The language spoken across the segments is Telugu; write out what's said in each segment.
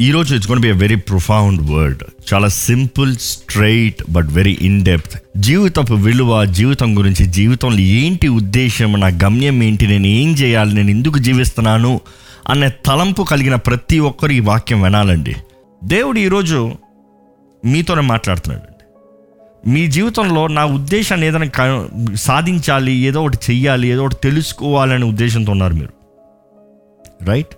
ఈరోజు it's gonna be very profound word చాలా simple straight but very in depth జీవితపు విలువ జీవితం గురించి జీవితంలో ఏంటి ఉద్దేశం నా గమ్యం ఏంటి నేను ఏం చేయాలి నేను ఎందుకు జీవిస్తున్నాను అనే తలంపు కలిగిన ప్రతి ఒక్కరు ఈ వాక్యం వినాలండి. దేవుడు ఈరోజు మీతోనే మాట్లాడుతున్నాడు. మీ జీవితంలో నా ఉద్దేశాన్ని ఏదైనా క- సాధించాలి ఏదో ఒకటి చెయ్యాలి ఏదో ఒకటి తెలుసుకోవాలనే ఉద్దేశంతో ఉన్నారు మీరు. రైట్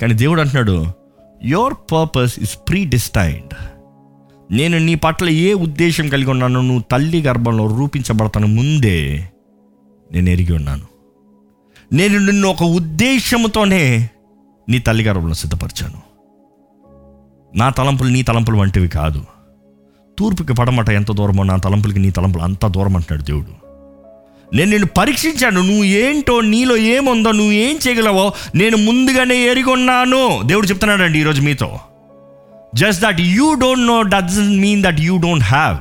కానీ దేవుడు అంటున్నాడు your purpose is predestined నేను నీ పట్ల ఏ ఉద్దేశం కలిగి ఉన్నాను నువ్వు తల్లి గర్భంలో రూపించబడతాను ముందే నేను ఎరిగి ఉన్నాను. నేను నిన్ను ఒక ఉద్దేశంతోనే నీ తల్లి గర్భంలో సిద్ధపరిచాను. నా తలంపులు నీ తలంపులు వంటివి కాదు. తూర్పుకి పడమట ఎంత దూరమో నా తలంపులకి నీ తలంపులు అంత దూరం అంటున్నాడు దేవుడు. నేను నిన్ను పరీక్షించాను. నువ్వు ఏంటో నీలో ఏముందో నువ్వు ఏం చేయగలవో నేను ముందుగానే ఎరిగొన్నాను. దేవుడు చెప్తున్నాడండి ఈరోజు మీతో. Just that you don't know does mean that you don't have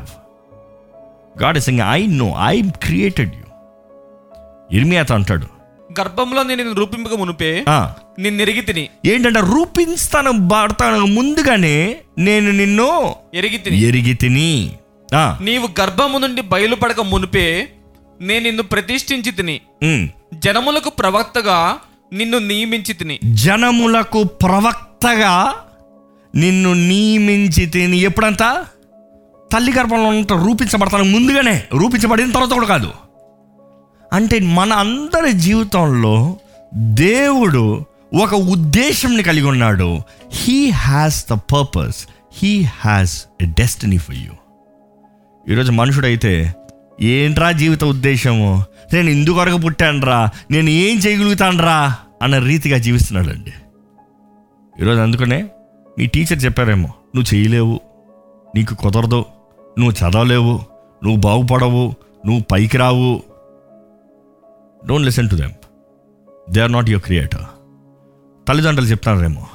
God is I know I created you ఇర్మియాతో అంటాడు. గర్భంలో నేను రూపింపక మునిపే "ఆ, నిన్ను ఎరిగి తిని. ఏంటంటే రూపిస్తాను పడతాను ముందుగానే నేను నిన్ను ఎరిగి తిని. ఎరిగి తిని. నీవు గర్భము నుండి బయలుపడక మునిపే నేను నిన్ను ప్రతిష్ఠించి తిని. జనములకు ప్రవక్తగా నిన్ను నియమించి తిని. జనములకు ప్రవక్తగా నిన్ను నియమించి తిని. ఎప్పుడంతా? తల్లి గర్భంలో ఉంట రూపించబడతాను ముందుగానే. రూపించబడిన తర్వాత కూడా కాదు. అంటే మన అందరి జీవితంలో దేవుడు ఒక ఉద్దేశంని కలిగి ఉన్నాడు. He has the purpose he has a destiny for you ఈరోజు మనుషుడైతే ఏంట్రా జీవిత ఉద్దేశము? నేను ఇందుకొరకు పుట్టానరా పుట్టానురా. నేను ఏం చేయగలుగుతానురా? అన్న రీతిగా జీవిస్తున్నాడండి. ఈరోజు అందుకనే మీ టీచర్ చెప్పారేమో నువ్వు చేయలేవు. నీకు కుదరదు. నువ్వు చదవలేవు. నువ్వు బాగుపడవు. నువ్వు పైకి రావు. Don't listen to them they are not your creator తల్లిదండ్రులు చెప్తున్నారేమో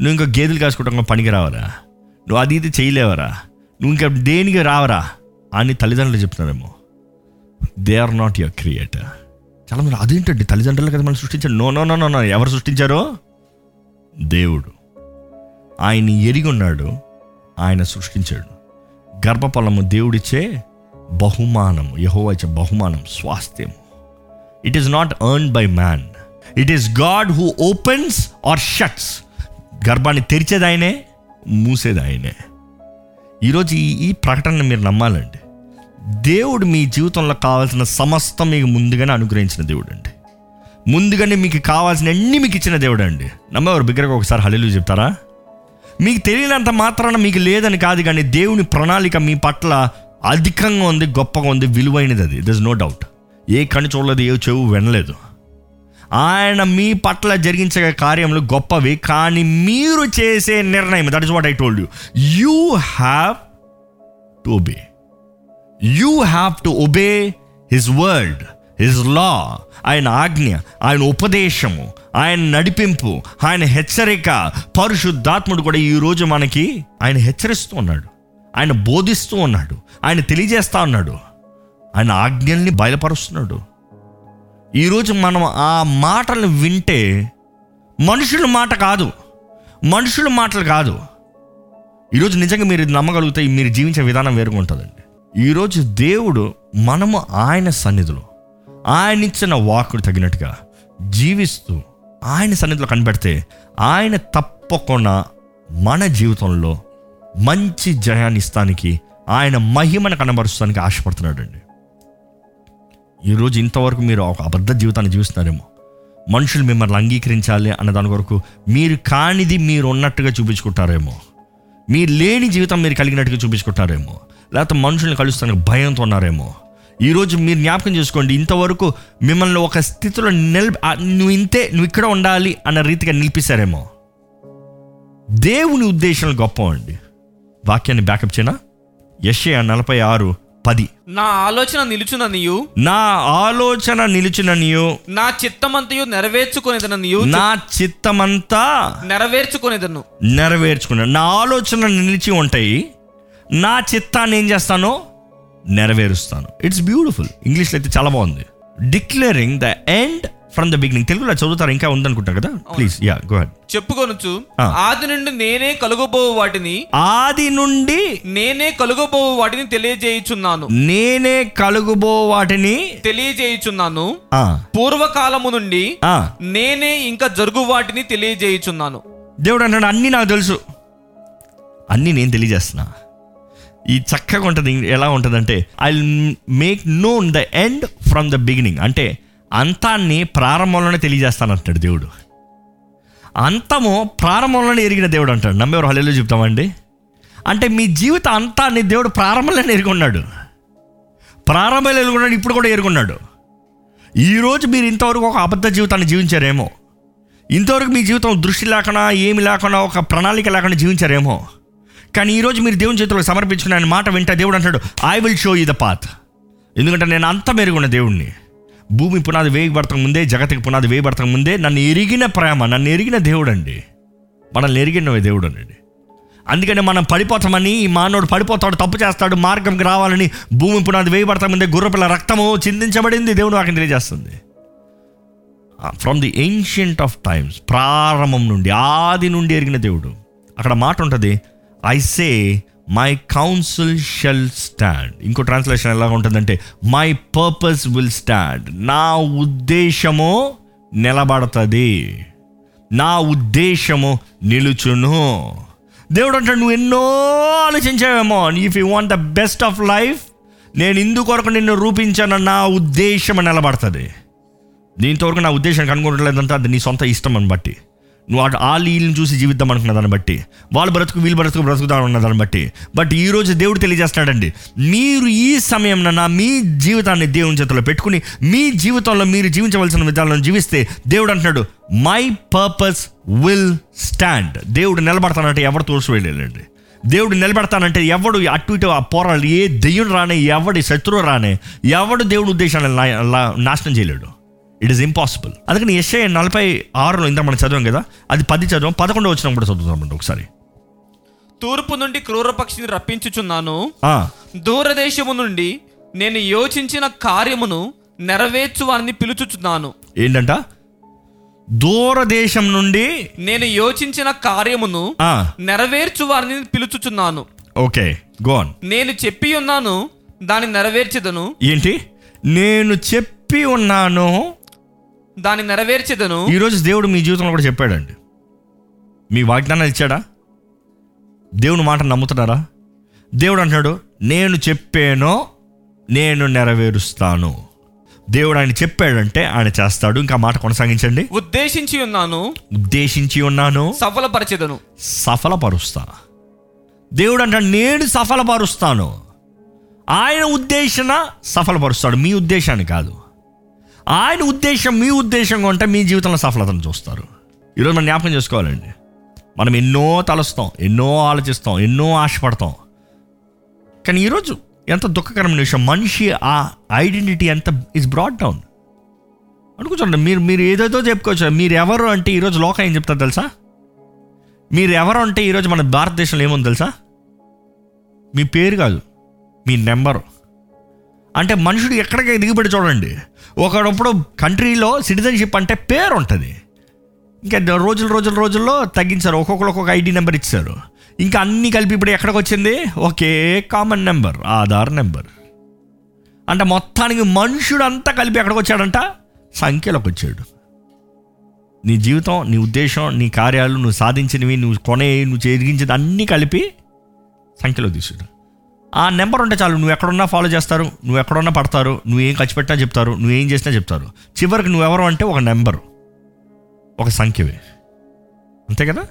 నువ్వు ఇంకా గేదెలు కాసుకుంటా పనికి రావరా? నువ్వు అది ఇది చేయలేవరా? నువ్వు ఇంకా దేనికి రావరా? అని తల్లిదండ్రులు చెప్తున్నారేమో they are not your creator చాలా మంది అదేంటండి? తల్లిదండ్రులు కదా మనం సృష్టించారు. నో నో నో నో ఎవరు సృష్టించారో? దేవుడు. ఆయన ఎరిగి ఉన్నాడు ఆయన సృష్టించాడు. గర్భఫలము దేవుడిచ్చే బహుమానము. యహోవా ఇచ్చే బహుమానం స్వాస్థ్యము. It is not earn by man it is God who opens or shuts గర్భాన్ని తెరిచేది ఆయనే మూసేది ఆయనే. ఈరోజు ఈ ఈ ప్రకటన మీరు నమ్మాలండి. దేవుడు మీ జీవితంలో కావాల్సిన సమస్తం మీకు ముందుగానే అనుగ్రహించిన దేవుడు అండి. ముందుగానే మీకు కావాల్సిన అన్ని మీకు ఇచ్చిన దేవుడు అండి. నమ్మేవారు బిగ్గరగా ఒకసారి హలీలు చెప్తారా? మీకు తెలియనంత మాత్రాన మీకు లేదని కాదు కానీ దేవుని ప్రణాళిక మీ పట్ల అధికంగా ఉంది గొప్పగా ఉంది విలువైనది అది. దిస్ నో డౌట్ ఏ కని చూడలేదు ఏ చెవు వినలేదు. ఆయన మీ పట్ల జరిగించే కార్యములు గొప్పవి కానీ మీరు చేసే నిర్ణయం that is what I told you you have to be you have to obey his word his law ఆయన ఆజ్ఞ ఆయన ఉపదేశము ఆయన నడిపింపు ఆయన హెచ్చరిక. పరిశుద్ధాత్ముడు కూడా ఈరోజు మనకి ఆయన హెచ్చరిస్తూ ఉన్నాడు. ఆయన బోధిస్తూ ఉన్నాడు. ఆయన తెలియజేస్తూ ఉన్నాడు. ఆయన ఆజ్ఞల్ని బయలుపరుస్తున్నాడు. ఈరోజు మనం ఆ మాటలు వింటే మనుషుల మాట కాదు. మనుషుల మాటలు కాదు. ఈరోజు నిజంగా మీరు ఇది నమ్మగలిగితే మీరు జీవించే విధానం వేరుగా ఉంటుందండి. ఈరోజు దేవుడు మనము ఆయన సన్నిధిలో ఆయన ఇచ్చిన వాకుడు తగినట్టుగా జీవిస్తూ ఆయన సన్నిధిలో కనిపెడితే ఆయన తప్పకుండా మన జీవితంలో మంచి జయాన్ని ఇస్తానికి ఆయన మహిమను కనబరుస్తానికి ఆశపడుతున్నాడండి. ఈరోజు ఇంతవరకు మీరు ఒక అబద్ధ జీవితాన్ని జీవిస్తున్నారేమో. మనుషులు మిమ్మల్ని అంగీకరించాలి అన్న దాని కొరకు మీరు కానిది మీరు ఉన్నట్టుగా చూపించుకుంటారేమో. మీరు లేని జీవితం మీరు కలిగినట్టుగా చూపించుకుంటారేమో. లేకపోతే మనుషుల్ని కలుస్తానికి భయంతో ఉన్నారేమో. ఈరోజు మీరు జ్ఞాపకం చేసుకోండి ఇంతవరకు మిమ్మల్ని ఒక స్థితిలో నిల్ నువ్వు ఇంతే నువ్వు ఇక్కడ ఉండాలి అన్న రీతిగా నిలిపిస్తారేమో. దేవుని ఉద్దేశాలు గొప్ప అండి వాక్యాన్ని బ్యాకప్ చేయనా? యషయ నలభై ఆరు పది. నా ఆలోచన నిలుచున నీయు నా ఆలోచన నిలిచిన నీయు నా చిత్తమంతయు నెరవేర్చుకునేదను నీయు నా చిత్తమంతా నెరవేర్చుకునేదను. నెరవేర్చుకున్నాను నా ఆలోచన నిలిచి ఉంటాయి. నా చిత్తాన్ని ఏం చేస్తాను నెరవేరుస్తాను. ఇట్స్ బ్యూటిఫుల్ ఇంగ్లీష్లో అయితే చాలా బాగుంది. Declaring the end from the beginning తెలుగులో చదువుతారు? ఇంకా ఉందనుకుంటా కదా? ప్లీజ్ యా గో హెడ్ చెప్పుకొనుచు ఆ. ఆది నుండి నేనే కలుగబో వాటిని ఆది నుండి నేనే కలుగబో వాటిని తెలియజేయుచున్నాను. నేనే కలుగుబో వాటిని తెలియజేయుచున్నాను. పూర్వకాలము నుండి. నేనే ఇంకా జరుగు వాటిని తెలియజేయుచున్నాను. దేవుడు అంటాడు అన్నీ నాకు తెలుసు. అన్నీ నేను తెలియజేస్తున్నా. ఈ చక్కగా ఉంటుంది ఎలా ఉంటుందంటే I make known the end from the beginning అంటే అంతాన్ని ప్రారంభంలోనే తెలియజేస్తాను అంటాడు దేవుడు. అంతము ప్రారంభంలోనే ఎరిగిన దేవుడు అంటాడు. నమ్మేవారు హలేలో చెప్తామండి? అంటే మీ జీవిత అంతాన్ని దేవుడు ప్రారంభంలోనే ఎరుగున్నాడు. ప్రారంభంలో ఎరుగున్నాడు ఇప్పుడు కూడా ఎరుగున్నాడు. ఈరోజు మీరు ఇంతవరకు ఒక అబద్ధ జీవితాన్ని జీవించారేమో? ఇంతవరకు మీ జీవితం దృష్టి లేకుండా ఏమి లేకుండా ఒక ప్రణాళిక లేకుండా జీవించారేమో? కానీ ఈరోజు మీరు దేవుని చేతిలో సమర్పించుకుని ఆయన మాట వింటే దేవుడు అంటాడు I will show thee the path ఎందుకంటే నేను అంత మెరుగున్న దేవుణ్ణి. భూమి పునాది వేయబడతకు ముందే జగతికి పునాది వేయబడతకు ముందే నన్ను ఎరిగిన ప్రేమ నన్ను ఎరిగిన దేవుడు అండి మనల్ని ఎరిగిన దేవుడు అండి అందుకని మనం పడిపోతామని ఈ మానవుడు పడిపోతాడు తప్పు చేస్తాడు మార్గంకి రావాలని భూమి పునాది వేయబడతా ముందే గుర్రపిల్ల రక్తము చిందించబడింది దేవుడు నాకు తెలియజేస్తుంది. From the ancient of times ప్రారంభం నుండి ఆది నుండి ఎరిగిన దేవుడు. అక్కడ మాట ఉంటుంది I say my counsel shall stand ఇంకో ట్రాన్స్లేషన్ ఎలా ఉంటుందంటే మై పర్పస్ విల్ స్టాండ్ నా ఉద్దేశము నిలబడుతుంది. నా ఉద్దేశము నిలుచును. దేవుడు అంటాడు నువ్వు ఎన్నో ఆలోచించావేమో if you want the best of life నేను ఇందుకొరకు నిన్ను రూపించాను నా ఉద్దేశం నిలబడుతుంది. దీంతవరకు నా ఉద్దేశం కనుగొనట్లేదంటే అది నీ సొంత ఇష్టం అని బట్టి. నువ్వు అటు ఆ లీలను చూసి జీవిద్దాం అనుకున్న దాన్ని బట్టి వాళ్ళ బ్రతుకు వీళ్ళు బ్రతుకు బ్రతుకుదాం అన్న దాన్ని బట్టి. బట్ ఈ రోజు దేవుడు తెలియజేస్తున్నాడండి మీరు ఈ సమయంలో నా మీ జీవితాన్ని దేవుని చేతిలో పెట్టుకుని మీ జీవితంలో మీరు జీవించవలసిన విధాలను జీవిస్తే దేవుడు అంటున్నాడు మై పర్పస్ విల్ స్టాండ్ దేవుడు నిలబడతానంటే ఎవరు తోసివేయలేదండి దేవుడు నిలబెడతానంటే ఎవడు అటు ఇటు ఆ పోరాడు ఏ దెయ్యం రానే ఎవడి శత్రువు రానే ఎవడు దేవుడు ఉద్దేశాన్ని లా- నాశనం చేయలేడు. ఇట్ ఈస్ ఇంపాసిబుల్ అందుకని ఎస్ఐ నలభై ఆరులో ఇంత మనం చదివాం కదా అది పది చదివాం పదకొండు వచ్చిన కూడా చదువుతామండి ఒకసారి. తూర్పు నుండి క్రూర పక్షిని రప్పించుచున్నాను. దూరదేశము నుండి నేను యోచించిన కార్యమును నెరవేర్చు వారిని పిలుచుచున్నాను. ఏంటంట? దూరదేశం నుండి నేను యోచించిన కార్యమును ఆ, నెరవేర్చు వారిని పిలుచుచున్నాను. ఓకే గోన్ నేను చెప్పి ఉన్నాను దాన్ని నెరవేర్చెదను. ఏంటి? నేను చెప్పి ఉన్నాను దాన్ని నెరవేర్చెదను. ఈరోజు దేవుడు మీ జీవితంలో కూడా చెప్పాడండి. మీ వాగ్దానాలు ఇచ్చాడా? దేవుని మాట నమ్ముతున్నారా? దేవుడు అంటాడు నేను చెప్పానో నేను నెరవేరుస్తాను. దేవుడు ఆయన చెప్పాడంటే ఆయన చేస్తాడు. ఇంకా మాట కొనసాగించండి. ఉద్దేశించి ఉన్నాను. ఉద్దేశించి ఉన్నాను. సఫలపరచెదను. సఫలపరుస్తా. దేవుడు అంటాడు నేను సఫలపరుస్తాను. ఆయన ఉద్దేశన సఫలపరుస్తాడు. మీ ఉద్దేశాన్ని కాదు. ఆయన ఉద్దేశం మీ ఉద్దేశంగా ఉంటే మీ జీవితంలో సఫలతను చూస్తారు. ఈరోజు మనం జ్ఞాపకం చేసుకోవాలండి. మనం ఎన్నో తలుస్తాం ఎన్నో ఆలోచిస్తాం ఎన్నో ఆశపడతాం. కానీ ఈరోజు ఎంత దుఃఖకరమైన విషయం మనిషి ఆ ఐడెంటిటీ ఎంత ఇస్ బ్రాడ్ డౌన్ అనుకుంటాండి మీరు మీరు ఏదేదో చెప్పుకోవచ్చు. మీరు ఎవరు అంటే ఈరోజు లోకం ఏం చెప్తారు తెలుసా? మీరు ఎవరు అంటే ఈరోజు మన భారతదేశంలో ఏముంది తెలుసా? మీ పేరు కాదు మీ నెంబరు. అంటే మనుషుడు ఎక్కడికి దిగుబడి చూడండి. ఒకడప్పుడు కంట్రీలో సిటిజన్షిప్ అంటే పేరు ఉంటుంది ఇంకా రోజులు రోజులు రోజుల్లో తగ్గించారు. ఒక్కొక్కరు ఒక్కొక్క ఐడి నెంబర్ ఇచ్చారు. ఇంకా అన్నీ కలిపి ఇప్పుడు ఎక్కడికి వచ్చింది? ఒకే కామన్ నెంబర్ ఆధార్ నెంబర్. అంటే మొత్తానికి మనుషుడు అంతా కలిపి ఎక్కడికి వచ్చాడంట? సంఖ్యలోకి వచ్చాడు. నీ జీవితం నీ ఉద్దేశం నీ కార్యాలు నువ్వు సాధించినవి నువ్వు కొనే నువ్వు ఎదిగించేది అన్నీ కలిపి సంఖ్యలో తీసుడు ఆ నెంబర్ ఉంటే చాలు నువ్వు ఎక్కడున్నా ఫాలో చేస్తారు నువ్వు ఎక్కడున్నా పడతారు నువ్వు ఏం ఖర్చు పెట్టినా చెప్తారు నువ్వు ఏం చేసినా చెప్తారు. చివరికి నువ్వెవరు అంటే ఒక నెంబరు ఒక సంఖ్యవే. అంతే కదా?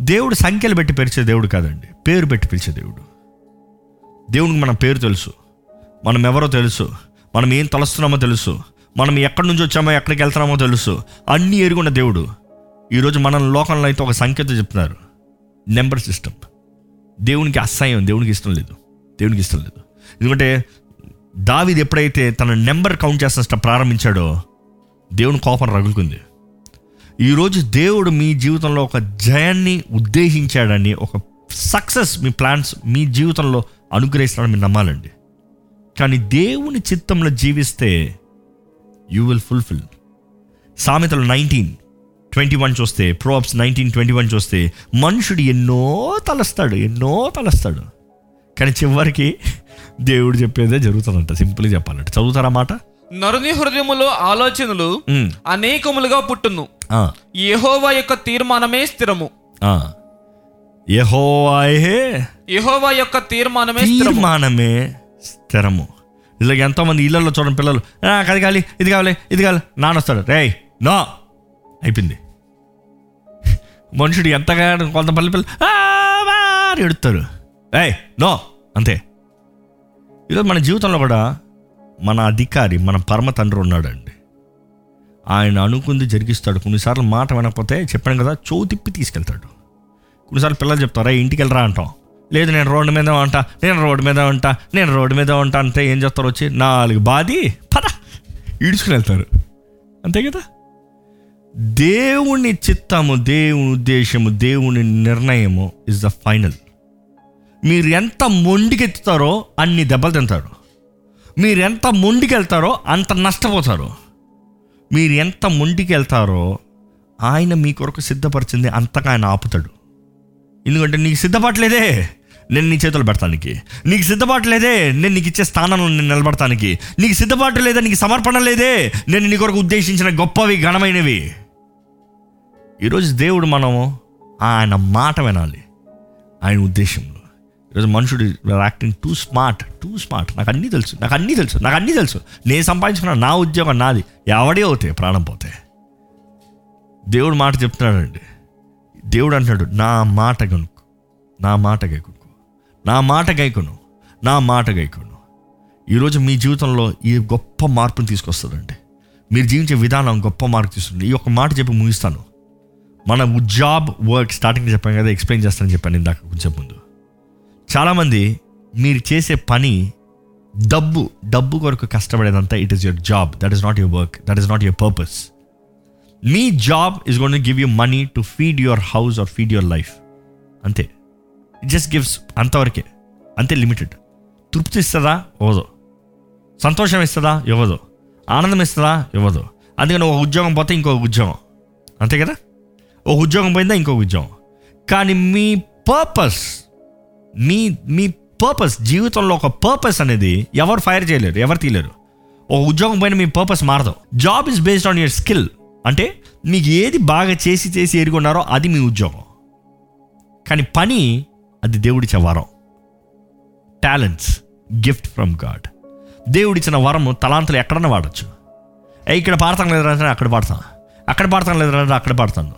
దేవుడు సంఖ్యలు పెట్టి పిలిచే దేవుడు కాదండి పేరు పెట్టి పిలిచే దేవుడు. దేవునికి మన పేరు తెలుసు మనం ఎవరో తెలుసు మనం ఏం తలుస్తున్నామో తెలుసు మనం ఎక్కడి నుంచి వచ్చామో ఎక్కడికి వెళ్తున్నామో తెలుసు అన్నీ ఎరుగున్న దేవుడు. ఈరోజు మన లోకంలో అయితే ఒక సంఖ్యతో చెప్తున్నారు నెంబర్ సిస్టమ్ దేవునికి అసహ్యం దేవునికి ఇష్టం లేదు. దేవునికి ఇష్టం లేదు. ఎందుకంటే దావిది ఎప్పుడైతే తన నెంబర్ కౌంట్ చేసిన ప్రారంభించాడో దేవుని కోపం రగులుకుంది. ఈరోజు దేవుడు మీ జీవితంలో ఒక జయాన్ని ఉద్దేశించాడని ఒక సక్సెస్ మీ ప్లాన్స్ మీ జీవితంలో అనుగ్రహిస్తాడని మీరు నమ్మాలండి. కానీ దేవుని చిత్తంలో జీవిస్తే యూ విల్ ఫుల్ఫిల్. సామెతలు నైన్టీన్. ట్వంటీ వన్ చూస్తే ప్రోప్స్ నైన్టీన్ ట్వంటీ వన్ చూస్తే మనుషుడు ఎన్నో తలస్తాడు ఎన్నో తలస్తాడు. కానీ చివరికి దేవుడు చెప్పేదే జరుగుతుందంట సింపుల్గా చెప్పాలంటే. చదువుతారా మాట? నరుని హృదయములో ఆలోచనలు అనేకములుగా పుట్టును. యెహోవా యొక్క తీర్మానమే స్థిరము. యెహోవాయే యెహోవా యొక్క తీర్మానమే తీర్మానమే స్థిరము. ఇలా ఎంతోమంది ఇళ్ళలో చూడండి పిల్లలు నాకు అది కావాలి ఇది కావాలి ఇది కావాలి. నాన్న వస్తాడు రేయ్ నో. అయిపోయింది. మనుషుడు ఎంతగా కొంత పల్లె పిల్లలు ఎడుతారు ఏయ్ నో అంతే. ఈరోజు మన జీవితంలో కూడా మన అధికారి మన పరమ తండ్రి ఉన్నాడండి. ఆయన అనుకుంది జరిగిస్తాడు. కొన్నిసార్లు మాట వినకపోతే చెప్పాను కదా చౌ తిప్పి తీసుకెళ్తాడు. కొన్నిసార్లు పిల్లలు చెప్తారా ఇంటికి వెళ్ళరా అంటాం. లేదు నేను రోడ్డు మీద ఉంటా నేను రోడ్డు మీద ఉంటా నేను రోడ్డు మీద ఉంటా అంటే ఏం చేస్తారు వచ్చి నాలుగు బాది పద ఈడ్చుకుని వెళ్తారు. అంతే కదా? దేవుని చిత్తము దేవుని ఉద్దేశము దేవుని నిర్ణయము ఇస్ ద ఫైనల్ మీరు ఎంత మొండికెత్తుతారో అన్ని దెబ్బలు తింటారు. మీరు ఎంత మొండికెళ్తారో అంత నష్టపోతారు. మీరు ఎంత మొండికెళ్తారో ఆయన మీ కొరకు సిద్ధపరిచింది అంతగా ఆయన ఆపుతాడు. ఎందుకంటే నీకు సిద్ధపడలేదే నేను నీ చేతులు పెడతానికి. నీకు సిద్ధపడలేదే నేను నీకు ఇచ్చే స్థానంలో నేను నిలబడతానికి. నీకు సిద్ధపాటు లేదా నీకు సమర్పణ లేదే నేను నీ కొరకు ఉద్దేశించిన గొప్పవి ఘనమైనవి. ఈరోజు దేవుడు మనము ఆయన మాట వినాలి. ఆయన ఉద్దేశంలో. ఈరోజు మనుషుడు acting too smart too smart నాకు అన్నీ తెలుసు నాకు అన్నీ తెలుసు నాకు అన్నీ తెలుసు. నేను సంపాదించుకున్న నా ఉద్యోగం నాది. ఎవడే అవుతాయి? ప్రాణం పోతే. దేవుడు మాట చెప్తున్నాడండి. దేవుడు అంటున్నాడు నా మాట గనుకు నా మాట గైకొను నా మాట గైకును. నా మాట గైకును. ఈరోజు మీ జీవితంలో ఈ గొప్ప మార్పును తీసుకొస్తుందండి మీరు జీవించే విధానం గొప్ప మార్పు తీసుకుంటుంది ఈ ఒక్క మాట చెప్పి ముగిస్తాను. మన జాబ్ వర్క్ స్టార్టింగ్ చెప్పాను కదా ఎక్స్ప్లెయిన్ చేస్తానని చెప్పాను ఇందాక కొంచెం ముందు. చాలామంది మీరు చేసే పని డబ్బు డబ్బు కొరకు కష్టపడేదంతా it is your job that is not your work that is not your purpose me job is gonna give you money to feed your house or feed your life అంతే. ఇట్ జస్ట్ గివ్స్ అంతవరకే. అంతే లిమిటెడ్ తృప్తి ఇస్తుందా? ఇవ్వదు. సంతోషం ఇస్తుందా? ఇవ్వదు. ఆనందం ఇస్తుందా? ఇవ్వదు. అందుకని ఒక ఉద్యోగం పోతే ఇంకొక ఉద్యోగం. అంతే కదా? ఒక ఉద్యోగం పోయిందా ఇంకొక ఉద్యోగం కానీ మీ పర్పస్ మీ మీ పర్పస్ జీవితంలో ఒక పర్పస్ అనేది ఎవరు ఫైర్ చేయలేరు ఎవరు తీయలేరు ఒక ఉద్యోగం పైన మీ పర్పస్ మారదు job is based on your skill అంటే మీకు ఏది బాగా చేసి చేసి ఎరుగున్నారో అది మీ ఉద్యోగం కానీ పని అది దేవుడిచ్చే వరం టాలెంట్స్ గిఫ్ట్ ఫ్రమ్ గాడ్ దేవుడిచ్చిన వరము తలాంతులు ఎక్కడన్నా వాడచ్చు ఇక్కడ పాడతాం లేదంటే అక్కడ పాడతాను అక్కడ పాడతాను లేదంటే అక్కడ పాడతాను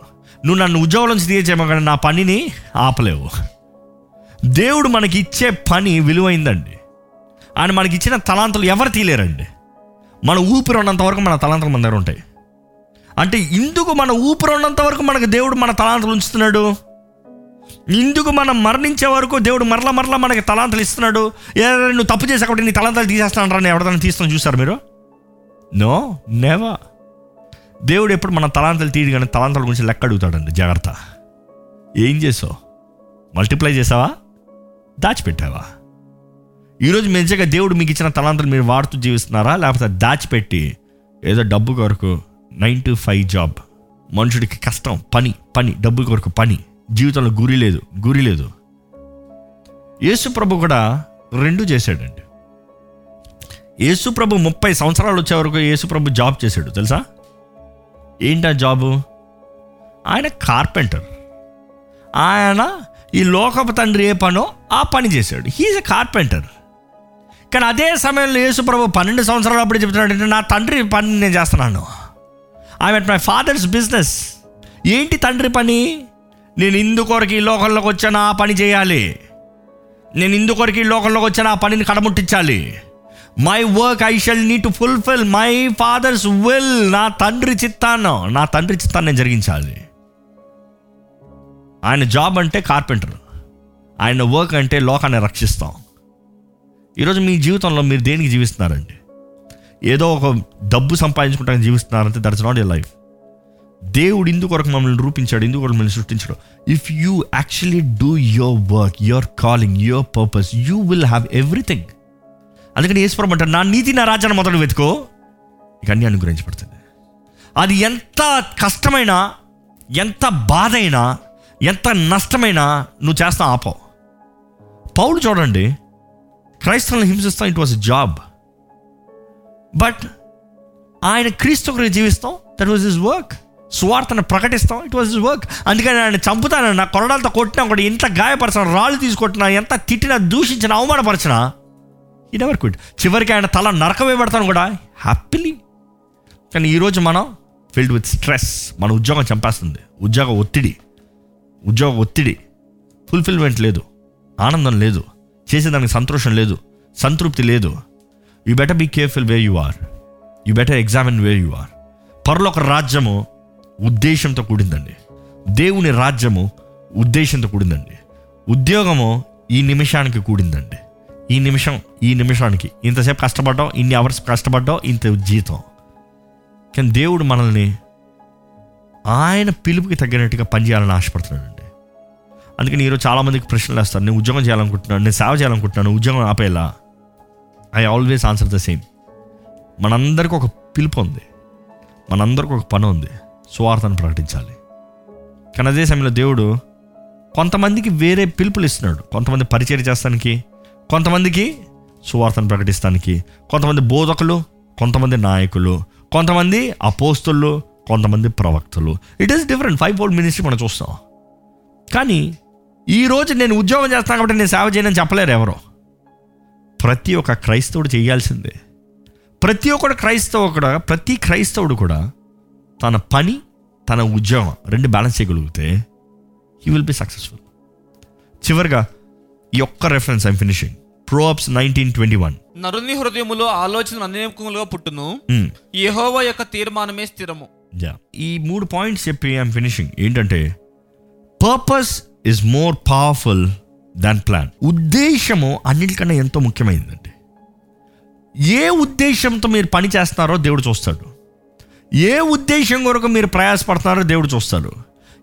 నువ్వు నన్ను ఉద్యోగం నుంచి తీయచేమో కానీ నా పనిని ఆపలేవు. దేవుడు మనకి ఇచ్చే పని విలువైందండి. ఆయన మనకి ఇచ్చిన తలాంతులు ఎవరు తీయలేరండి. మన ఊపిరి ఉన్నంత వరకు మన తలాంతులు మన దగ్గర ఉంటాయి. అంటే ఇందుకు మన ఊపిరి ఉన్నంత వరకు మనకు దేవుడు మన తలాంతులు ఉంచుతున్నాడు. ఇందుకు మనం మరణించే వరకు దేవుడు మరల మరలా మనకి తలాంతలు ఇస్తున్నాడు. ఏ నువ్వు తప్పు చేసి కాబట్టి నీ తలాంతలు తీసేస్తాను ఎవరిదైనా తీస్తాను చూస్తారు మీరు? No never. దేవుడు ఎప్పుడు మన తలాంతలు తీయడు కానీ తలాంతల గురించి లెక్క అడుగుతాడండి. జాగ్రత్త. ఏం చేసావు? మల్టిప్లై చేసావా? దాచిపెట్టావా? ఈరోజు నిజంగా దేవుడు మీకు ఇచ్చిన తలాంతలు మీరు వాడుతూ జీవిస్తున్నారా? లేకపోతే దాచిపెట్టి ఏదో డబ్బు కొరకు నైన్ టు ఫైవ్ జాబ్ మనుషుడికి కష్టం పని పని డబ్బు కొరకు పని జీవితంలో గురి లేదు గురి లేదు. యేసు ప్రభు కూడా రెండు చేశాడండి. యేసు ప్రభు ముప్పై సంవత్సరాలు వచ్చే వరకు యేసు ప్రభు జాబ్ చేశాడు తెలుసా? ఏంటా జాబు? ఆయన కార్పెంటర్. ఆయన ఈ లోకపు తండ్రి ఏ పనో ఆ పని చేశాడు. హీఈస్ ఎ కార్పెంటర్ కానీ అదే సమయంలో యేసుప్రభు పన్నెండు సంవత్సరాలు అప్పుడు చెప్తున్నాడు అంటే నా తండ్రి పని నేను చేస్తున్నాను? ఐ మై ఫాదర్స్ బిజినెస్ ఏంటి తండ్రి పని? నేను ఇందుకొరకు ఈ లోకంలోకి వచ్చాను ఆ పని చేయాలి. నేను ఇందుకొరకు ఈ లోకంలోకి వచ్చాను ఆ పనిని కడముట్టించాలి. My work I shall need to fulfil my father's will నా తండ్రి చిత్తాను నా తండ్రి చిత్తాన్ని నేను జరిగించాలి. ఆయన జాబ్ అంటే కార్పెంటర్ ఆయన వర్క్ అంటే లోకాన్ని రక్షిస్తాం. ఈరోజు మీ జీవితంలో మీరు దేనికి జీవిస్తున్నారండి? ఏదో ఒక డబ్బు సంపాదించుకుంటానికి జీవిస్తున్నారంటే దట్స్ నాట్ ఏ లైఫ్ దేవుడు ఇందుకొరకు మమ్మల్ని రూపించాడు ఇందుకొరకు మమ్మల్ని సృష్టించాడు. If you actually do your work your calling your purpose you will have everything అందుకని ఈశ్వరం అంటారు నా నీతి నా రాజ్యాన్ని మొదలు వెతుకో. ఇక అన్ని అనుగ్రహించబడుతుంది. అది ఎంత కష్టమైనా ఎంత బాధ అయినా ఎంత నష్టమైనా నువ్వు చేస్తా ఆపో పౌలు చూడండి క్రైస్తవులను హింసిస్తాం ఇట్ వాస్ జాబ్. బట్ ఆయన క్రీస్తు గురించి జీవిస్తాం దట్ వాజ్ హిస్ వర్క్. స్వార్థను ప్రకటిస్తాం ఇట్ వాజ్ హిస్ వర్క్. అందుకని ఆయన చంపుతానన్నా కొరడాలతో కొట్టినా కూడా ఎంత గాయపరచినా రాళ్ళు తీసుకొట్టినా ఎంత తిట్టినా దూషించిన అవమానపరిచినా ఈ నెవర్ క్విట్ చివరికి ఆయన తల నరకమే పెడతాను కూడా. హ్యాపీలీ కానీ ఈరోజు మనం ఫిల్డ్ విత్ స్ట్రెస్ మన ఉద్యోగం చంపేస్తుంది. ఉద్యోగ ఒత్తిడి. ఉద్యోగ ఒత్తిడి. ఫుల్ఫిల్మెంట్ లేదు. ఆనందం లేదు. చేసేదానికి సంతోషం లేదు. సంతృప్తి లేదు. You better be careful where you are you better examine where you are పరలోక రాజ్యము ఉద్దేశంతో కూడిందండి. దేవుని రాజ్యము ఉద్దేశంతో కూడిందండి. ఉద్యోగము ఈ నిమిషానికి కూడిందండి. ఈ నిమిషం ఈ నిమిషానికి. ఇంతసేపు కష్టపడ్డాం ఇన్ని అవర్స్ కష్టపడ్డాం ఇంత జీతం కానీ దేవుడు మనల్ని ఆయన పిలుపుకి తగ్గినట్టుగా పనిచేయాలని ఆశపడుతున్నాడండి. అందుకని ఈరోజు చాలామందికి ప్రశ్నలు వేస్తారు. నేను ఉద్యోగం చేయాలనుకుంటున్నాను నేను సేవ చేయాలనుకుంటున్నాను ఉద్యోగం ఆపేలా? I always answer the same మనందరికీ ఒక పిలుపు ఉంది. మనందరికీ ఒక పని ఉంది. స్వార్థను ప్రకటించాలి. కానీ అదే సమయంలో దేవుడు కొంతమందికి వేరే పిలుపులు ఇస్తున్నాడు. కొంతమంది పరిచయం చేస్తానికి కొంతమందికి సువార్తను ప్రకటిస్తానికి కొంతమంది బోధకులు కొంతమంది నాయకులు కొంతమంది అపోస్తులు కొంతమంది ప్రవక్తలు. It is different five fold ministry మనం చూస్తాం. కానీ ఈరోజు నేను ఉద్యోగం చేస్తాను కాబట్టి నేను సేవ చేయనని చెప్పలేరు ఎవరు. ప్రతి ఒక్క క్రైస్తవుడు చేయాల్సిందే. ప్రతి ఒక్కడు క్రైస్తవు కూడా ప్రతి క్రైస్తవుడు కూడా తన పని తన ఉద్యోగం రెండు బ్యాలెన్స్ చేయగలిగితే హీ విల్ బి సక్సెస్ఫుల్ చివరిగా ఈ ఒక్క reference I'm finishing Proverbs nineteen twenty one నరుని హృదయములో ఆలోచన అనేకములుగా పుట్టును. యెహోవా యొక్క తీర్మానమే స్థిరము. ఈ మూడు పాయింట్స్ చెప్పి ఐమ్ ఫినిషింగ్ ఏంటంటే purpose is more powerful than plan ఉద్దేశము అన్నిటికన్నా ఎంతో ముఖ్యమైనదండి ఏ ఉద్దేశంతో మీరు పని చేస్తున్నారో దేవుడు చూస్తాడు. ఏ ఉద్దేశం కొరకు మీరు ప్రయాసపడుతున్నారో దేవుడు చూస్తాడు.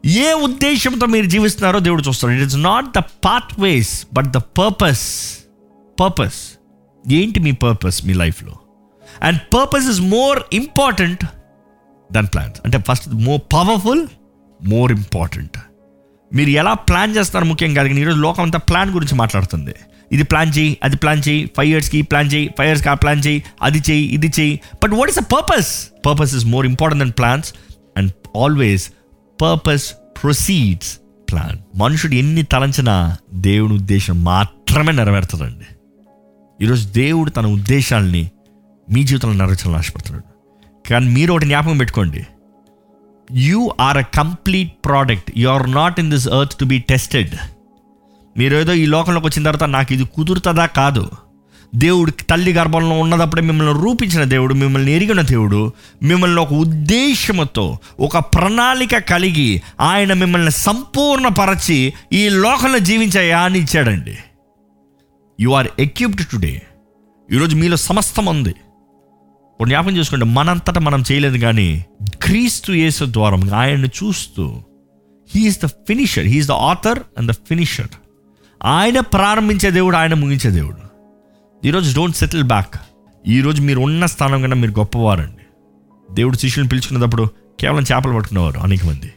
ఏ ఉద్దేశంతో మీరు జీవిస్తున్నారో దేవుడు చూస్తాడు it is not the path ways but the purpose purpose ఏంటి మీ పర్పస్ మీ లైఫ్లో and purpose is more important than plans అంటే first more powerful more important మీరు ఎలా ప్లాన్ చేస్తారు ముఖ్యం కాదు కానీ ఈరోజు లోకం అంతా ప్లాన్ గురించి మాట్లాడుతుంది. ఇది ప్లాన్ చేయి అది ప్లాన్ చేయి ఫైవ్ ఇయర్స్కి ఈ ప్లాన్ చేయి ఫైవ్ ఇయర్స్కి ఆ ప్లాన్ చేయి అది చేయి ఇది చేయి. But what is a purpose purpose is more important than plans and always purpose proceeds plan మనుషుడు ఎన్ని తలంచినా దేవుని ఉద్దేశం మాత్రమే నెరవేరుతుందండి ఈరోజు దేవుడు తన ఉద్దేశాలని మీ జీవితంలో నెరవేర్చాలని ఆశపడుతున్నాడు. కానీ మీరు ఒకటి జ్ఞాపకం పెట్టుకోండి. You are a complete product you are not in this earth to be tested మీరు ఏదో ఈ లోకంలోకి వచ్చిన తర్వాత నాకు ఇది కుదురుతుందా? కాదు. దేవుడు తల్లి గర్భంలో ఉన్నదప్పుడే మిమ్మల్ని రూపించిన దేవుడు మిమ్మల్ని ఎరిగిన దేవుడు మిమ్మల్ని ఒక ఉద్దేశముతో ఒక ప్రణాళిక కలిగి ఆయన మిమ్మల్ని సంపూర్ణపరచి ఈ లోకంలో జీవించే అని ఇచ్చాడండి. యు ఆర్ ఎక్విప్డ్ టుడే ఈరోజు మీలో సమస్తం ఉంది. ఒక జ్ఞాపకం చేసుకోండి మనంతటా మనం చేయలేదు కానీ క్రీస్తు యేసు ద్వారం ఆయన్ని చూస్తూ he is the finisher he is the author and the finisher ఆయన ప్రారంభించే దేవుడు ఆయన ముగించే దేవుడు. ఈరోజు డోంట్ సెటిల్ బ్యాక్ ఈరోజు మీరు ఉన్న స్థానం కన్నా మీరు గొప్పవారండి. దేవుడు శిష్యుని పిలుచుకున్నప్పుడు కేవలం చేపలు పట్టుకునేవారు అనేక మంది.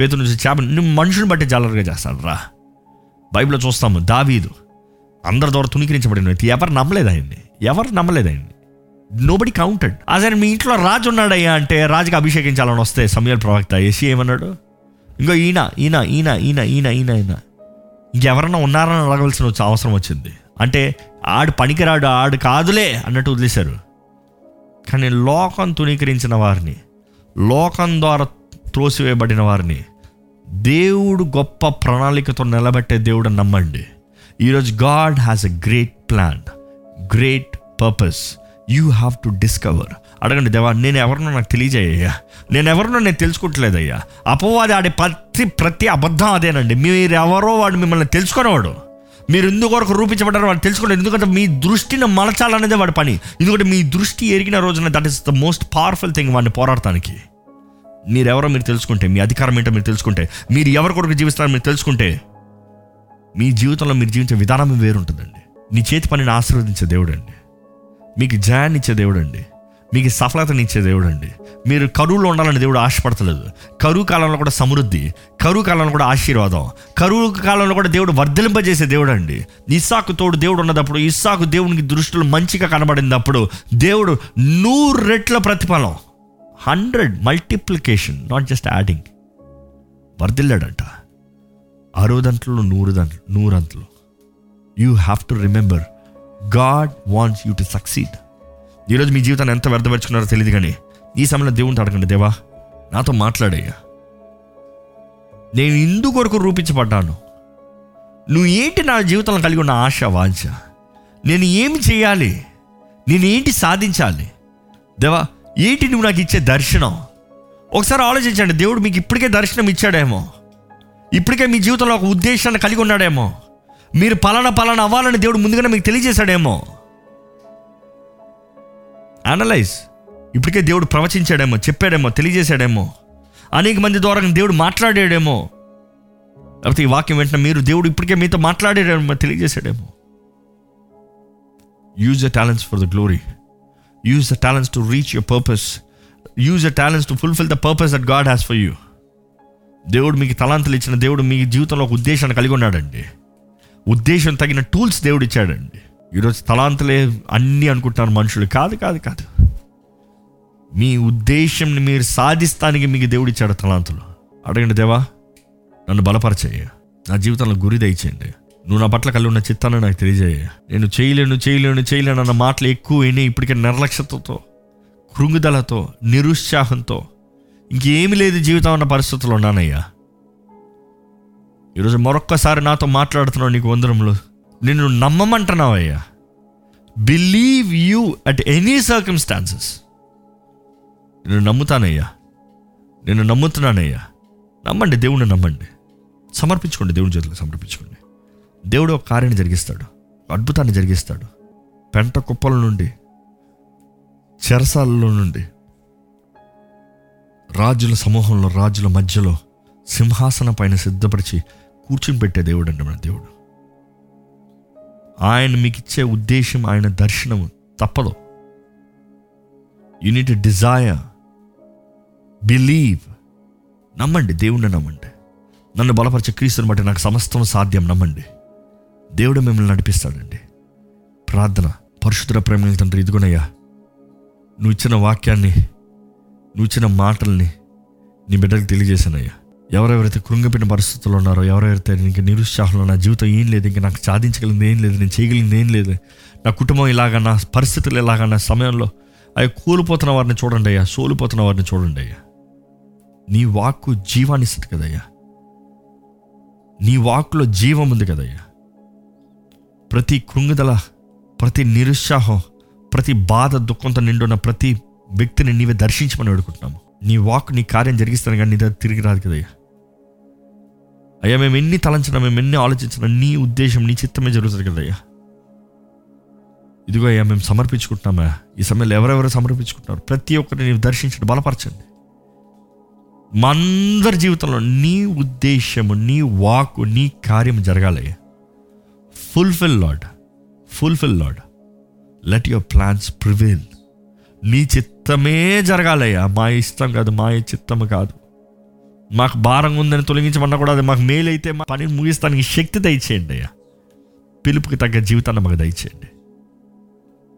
పేతుల నుంచి చేపలు నువ్వు మనుషుని బట్టి జాలరుగా చేస్తాడు రా. బైబిల్లో చూస్తాము దావీదు అందరి ద్వారా తుణీకరించబడిన వ్యక్తి. ఎవరు నమ్మలేదు ఆయన్ని. ఎవరు నమ్మలేదు ఆయన్ని. నోబడి కౌంటెడ్ అసలు మీ ఇంట్లో రాజు ఉన్నాడయ్యా అంటే రాజుకి అభిషేకించాలని వస్తే సమయాల ప్రవక్త ఏసీ ఏమన్నాడు? ఇంకో ఈయన ఈయన ఈయన ఈయన ఈయన ఈయన. ఈయన ఇంకెవరన్నా ఉన్నారని అడగవలసిన అవసరం వచ్చింది. అంటే ఆడు పనికిరాడు ఆడు కాదులే అన్నట్టు వదిలేశారు. కానీ లోకం తుణీకరించిన వారిని లోకం ద్వారా త్రోసివేయబడిన వారిని దేవుడు గొప్ప ప్రణాళికతో నిలబెట్టే దేవుడు నమ్మండి. ఈరోజు God has a great plan great purpose. You have to discover. అడగండి దేవా నేను ఎవరినో నాకు తెలియజేయ్యా? నేను ఎవరినో నేను తెలుసుకోవట్లేదయ్యా? అపవాది ఆడే ప్రతి ప్రతి అబద్ధం అదేనండి. మీరు ఎవరో వాడు మిమ్మల్ని తెలుసుకునేవాడు. మీరు ఎందుకొరకు రూపించబడ్డారో వాడు తెలుసుకోండి. ఎందుకంటే మీ దృష్టిని మలచాలనేదే వాడి పని. ఎందుకంటే మీ దృష్టి ఎరిగిన రోజున that is the most powerful thing వాడిని పోరాడటానికి. మీరెవరో మీరు తెలుసుకుంటే మీ అధికారం ఏంటో మీరు తెలుసుకుంటే మీరు ఎవరి కొరకు జీవిస్తారో మీరు తెలుసుకుంటే మీ జీవితంలో మీరు జీవించే విధానం వేరుంటుందండి. నీ చేతి పనిని ఆశీర్వదించే దేవుడు అండి మీకు జయాన్నిచ్చే దేవుడు అండి మీకు సఫలతనిచ్చే దేవుడు అండి మీరు కరువులో ఉండాలని దేవుడు ఆశపడతలేదు. కరువు కాలంలో కూడా సమృద్ధి కరువు కాలంలో కూడా ఆశీర్వాదం కరువు కాలంలో కూడా దేవుడు వర్ధలింపజేసే దేవుడు అండి ఇస్సాకు తోడు దేవుడు ఉన్నదప్పుడు ఇస్సాకు దేవునికి దృష్టిలో మంచిగా కనబడినప్పుడు దేవుడు నూరు రెట్ల ప్రతిఫలం hundred multiplication not just adding. వర్ధిల్లాడంట. అరవదంట్లో నూరు దంట్లు నూరంతలు. You have to remember God wants you to succeed. ఈరోజు మీ జీవితాన్ని ఎంత వ్యర్థపరుచుకున్నారో తెలియదు కానీ ఈ సమయంలో దేవుని అడగండి దేవా. నాతో మాట్లాడయ్యా. నేను ఇందు కొరకు రూపించబడ్డాను. నువ్వు ఏంటి నా జీవితంలో కలిగి ఉన్న ఆశ వాంఛ? నేను ఏమి చేయాలి? నేను ఏంటి సాధించాలి? దేవా ఏంటి నువ్వు నాకు ఇచ్చే దర్శనం? ఒకసారి ఆలోచించండి దేవుడు మీకు ఇప్పటికే దర్శనం ఇచ్చాడేమో. ఇప్పటికే మీ జీవితంలో ఒక ఉద్దేశాన్ని కలిగి ఉన్నాడేమో. మీరు పలానా పలానా అవ్వాలని దేవుడు ముందుగానే మీకు తెలియజేశాడేమో. అనలైజ్ ఇప్పటికే దేవుడు ప్రవచించాడేమో చెప్పాడేమో తెలియజేశాడేమో. అనేక మంది ద్వారా దేవుడు మాట్లాడాడేమో. లేకపోతే ఈ వాక్యం వెంటనే మీరు దేవుడు ఇప్పటికే మీతో మాట్లాడాడేమో తెలియజేశాడేమో. Use the talents for the glory use the talents to reach your purpose use the talents to fulfil the purpose that God has for you దేవుడు మీకు తలాంతలు ఇచ్చిన దేవుడు మీ జీవితంలో ఒక ఉద్దేశాన్ని కలిగి ఉన్నాడండి. ఉద్దేశం తగిన టూల్స్ దేవుడు ఇచ్చాడండి. ఈరోజు తలాంతలే అన్నీ అనుకుంటున్నారు మనుషులు. కాదు కాదు కాదు. మీ ఉద్దేశంని మీరు సాధిస్తానికి మీకు దేవుడు ఇచ్చాడు తలాంతులు అడగండి దేవా నన్ను బలపరచేయ. నా జీవితంలో గురి దయచేయండి. నువ్వు నా పట్ల కలిగి ఉన్న చిత్తాన్ని నాకు తెలియజేయ. నేను చేయలేను చేయలేను చేయలేను అన్న మాటలు ఎక్కువ అయినాయి ఇప్పటికే నిర్లక్ష్యతతో కృంగుదలతో నిరుత్సాహంతో ఇంకేమి లేదు జీవితం అన్న పరిస్థితుల్లో ఉన్నానయ్యా. ఈరోజు మరొక్కసారి నాతో మాట్లాడుతున్నావు నీకు వందరంలో నిన్ను నమ్మమంటున్నావయ్యా. Believe you at any circumstances నేను నమ్ముతానయ్యా. నేను నమ్ముతున్నానయ్యా. నమ్మండి దేవుణ్ణి నమ్మండి. సమర్పించుకోండి దేవుని చేతులకు సమర్పించుకోండి. దేవుడు ఒక కార్యాన్ని జరిగిస్తాడు. అద్భుతాన్ని జరిగిస్తాడు. పెంట కుప్పల నుండి చెరసాలలో నుండి రాజుల సమూహంలో రాజుల మధ్యలో సింహాసన పైన సిద్ధపరిచి కూర్చుని పెట్టే దేవుడు అండి మన దేవుడు. ఆయన మీకు ఇచ్చే ఉద్దేశం ఆయన దర్శనం తప్పదు. యూనిట్ డిజైర్ బిలీవ్ నమ్మండి దేవుణ్ణి నమ్మండి. నన్ను బలపరిచే క్రీస్తుని బట్టి నాకు సమస్తం సాధ్యం నమ్మండి. దేవుడు మిమ్మల్ని నడిపిస్తాడండి. ప్రార్థన పరిశుద్ధ ప్రేమల తండ్రి ఇదిగోనయ్యా నువ్వు ఇచ్చిన వాక్యాన్ని నువ్వు ఇచ్చిన మాటల్ని నీ బిడ్డలకు తెలియజేశానయ్యా. ఎవరెవరైతే కృంగిపోయిన పరిస్థితుల్లో ఉన్నారో ఎవరెవరైతే ఇంక నిరుత్సాహంలో నా జీవితం ఏం లేదు ఇంకా నాకు సాధించగలిగింది ఏం లేదు నేను చేయగలిగింది ఏం లేదు నా కుటుంబం ఇలాగా నా పరిస్థితులు ఇలాగా నా సమయంలో అవి కూలిపోతున్న వారిని చూడండి అయ్యా సోలిపోతున్న వారిని చూడండి అయ్యా. నీ వాక్కు జీవాన్ని ఇస్తుంది కదయ్యా. నీ వాక్కులో జీవం ఉంది కదయ్యా. ప్రతి కృంగిదల ప్రతి నిరుత్సాహం ప్రతి బాధ దుఃఖంతో నిండున్న ప్రతి వ్యక్తిని నీవే దర్శించమని అడుగుతున్నాము నీ వాక్ నీ కార్యం జరిగిస్తాను కానీ నీ దగ్గర తిరిగి రాదు కదయ్యా. అయ్యా మేము ఎన్ని తలంచినా మేము ఎన్ని ఆలోచించినా నీ ఉద్దేశం నీ చిత్తమే జరుగుతుంది కదయ్యా ఇదిగో అయ్యా మేము సమర్పించుకుంటున్నామా ఈ సమయంలో ఎవరెవరు సమర్పించుకుంటున్నారు? ప్రతి ఒక్కరిని నీవు దర్శించండి బలపరచండి. మా అందరి జీవితంలో నీ ఉద్దేశము నీ వాక్ నీ కార్యం జరగాలయ్యా. Fulfil Lord fulfil Lord let your plans prevail నీ చిత్తమే జరగాలయ్యా. మా ఇష్టం కాదు మా చిత్తము కాదు. మాకు భారంగా ఉందని తొలగించమన్నా కూడా అది మాకు మేలైతే మా పని ముగిస్తానికి శక్తి దయచేయండి అయ్యా. పిలుపుకి తగ్గ జీవితాన్ని మాకు దయచేయండి.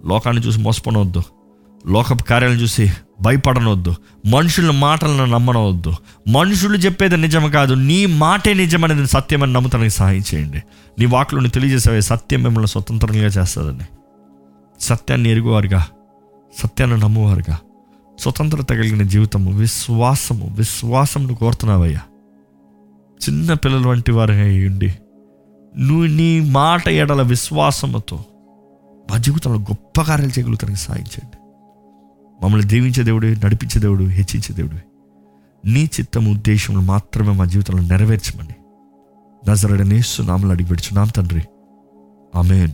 లోకాన్ని చూసి మోసపోనవద్దు. లోకపు కార్యాలను చూసి భయపడనవద్దు. మనుషుల మాటలను నమ్మనవద్దు. మనుషులు చెప్పేది నిజం కాదు. నీ మాటే నిజమనేది సత్యమని నమ్ముతానికి సహాయం చేయండి. నీ వాకులను తెలియజేసే సత్యం మిమ్మల్ని స్వతంత్రంగా చేస్తుందని. సత్యాన్ని ఎరుగువారుగా సత్యాన్ని నమ్మువారుగా. స్వతంత్రత కలిగిన జీవితము విశ్వాసము విశ్వాసమును కోరుతున్నావయ్యా. చిన్న పిల్లల వంటి వారి ఉండి నువ్వు నీ మాట ఎడల విశ్వాసముతో మా జీవితంలో గొప్ప కార్యాలు చేయగలుగుతానికి సాధించండి మమ్మల్ని దీవించే దేవుడు నడిపించే దేవుడు హెచ్చించే దేవుడు. నీ చిత్తం ఉద్దేశములు మాత్రమే మా జీవితంలో నెరవేర్చమని. నజరడనేస్తు నామలు అడిగి పెడుచున్నాం తండ్రి. ఆమెన్.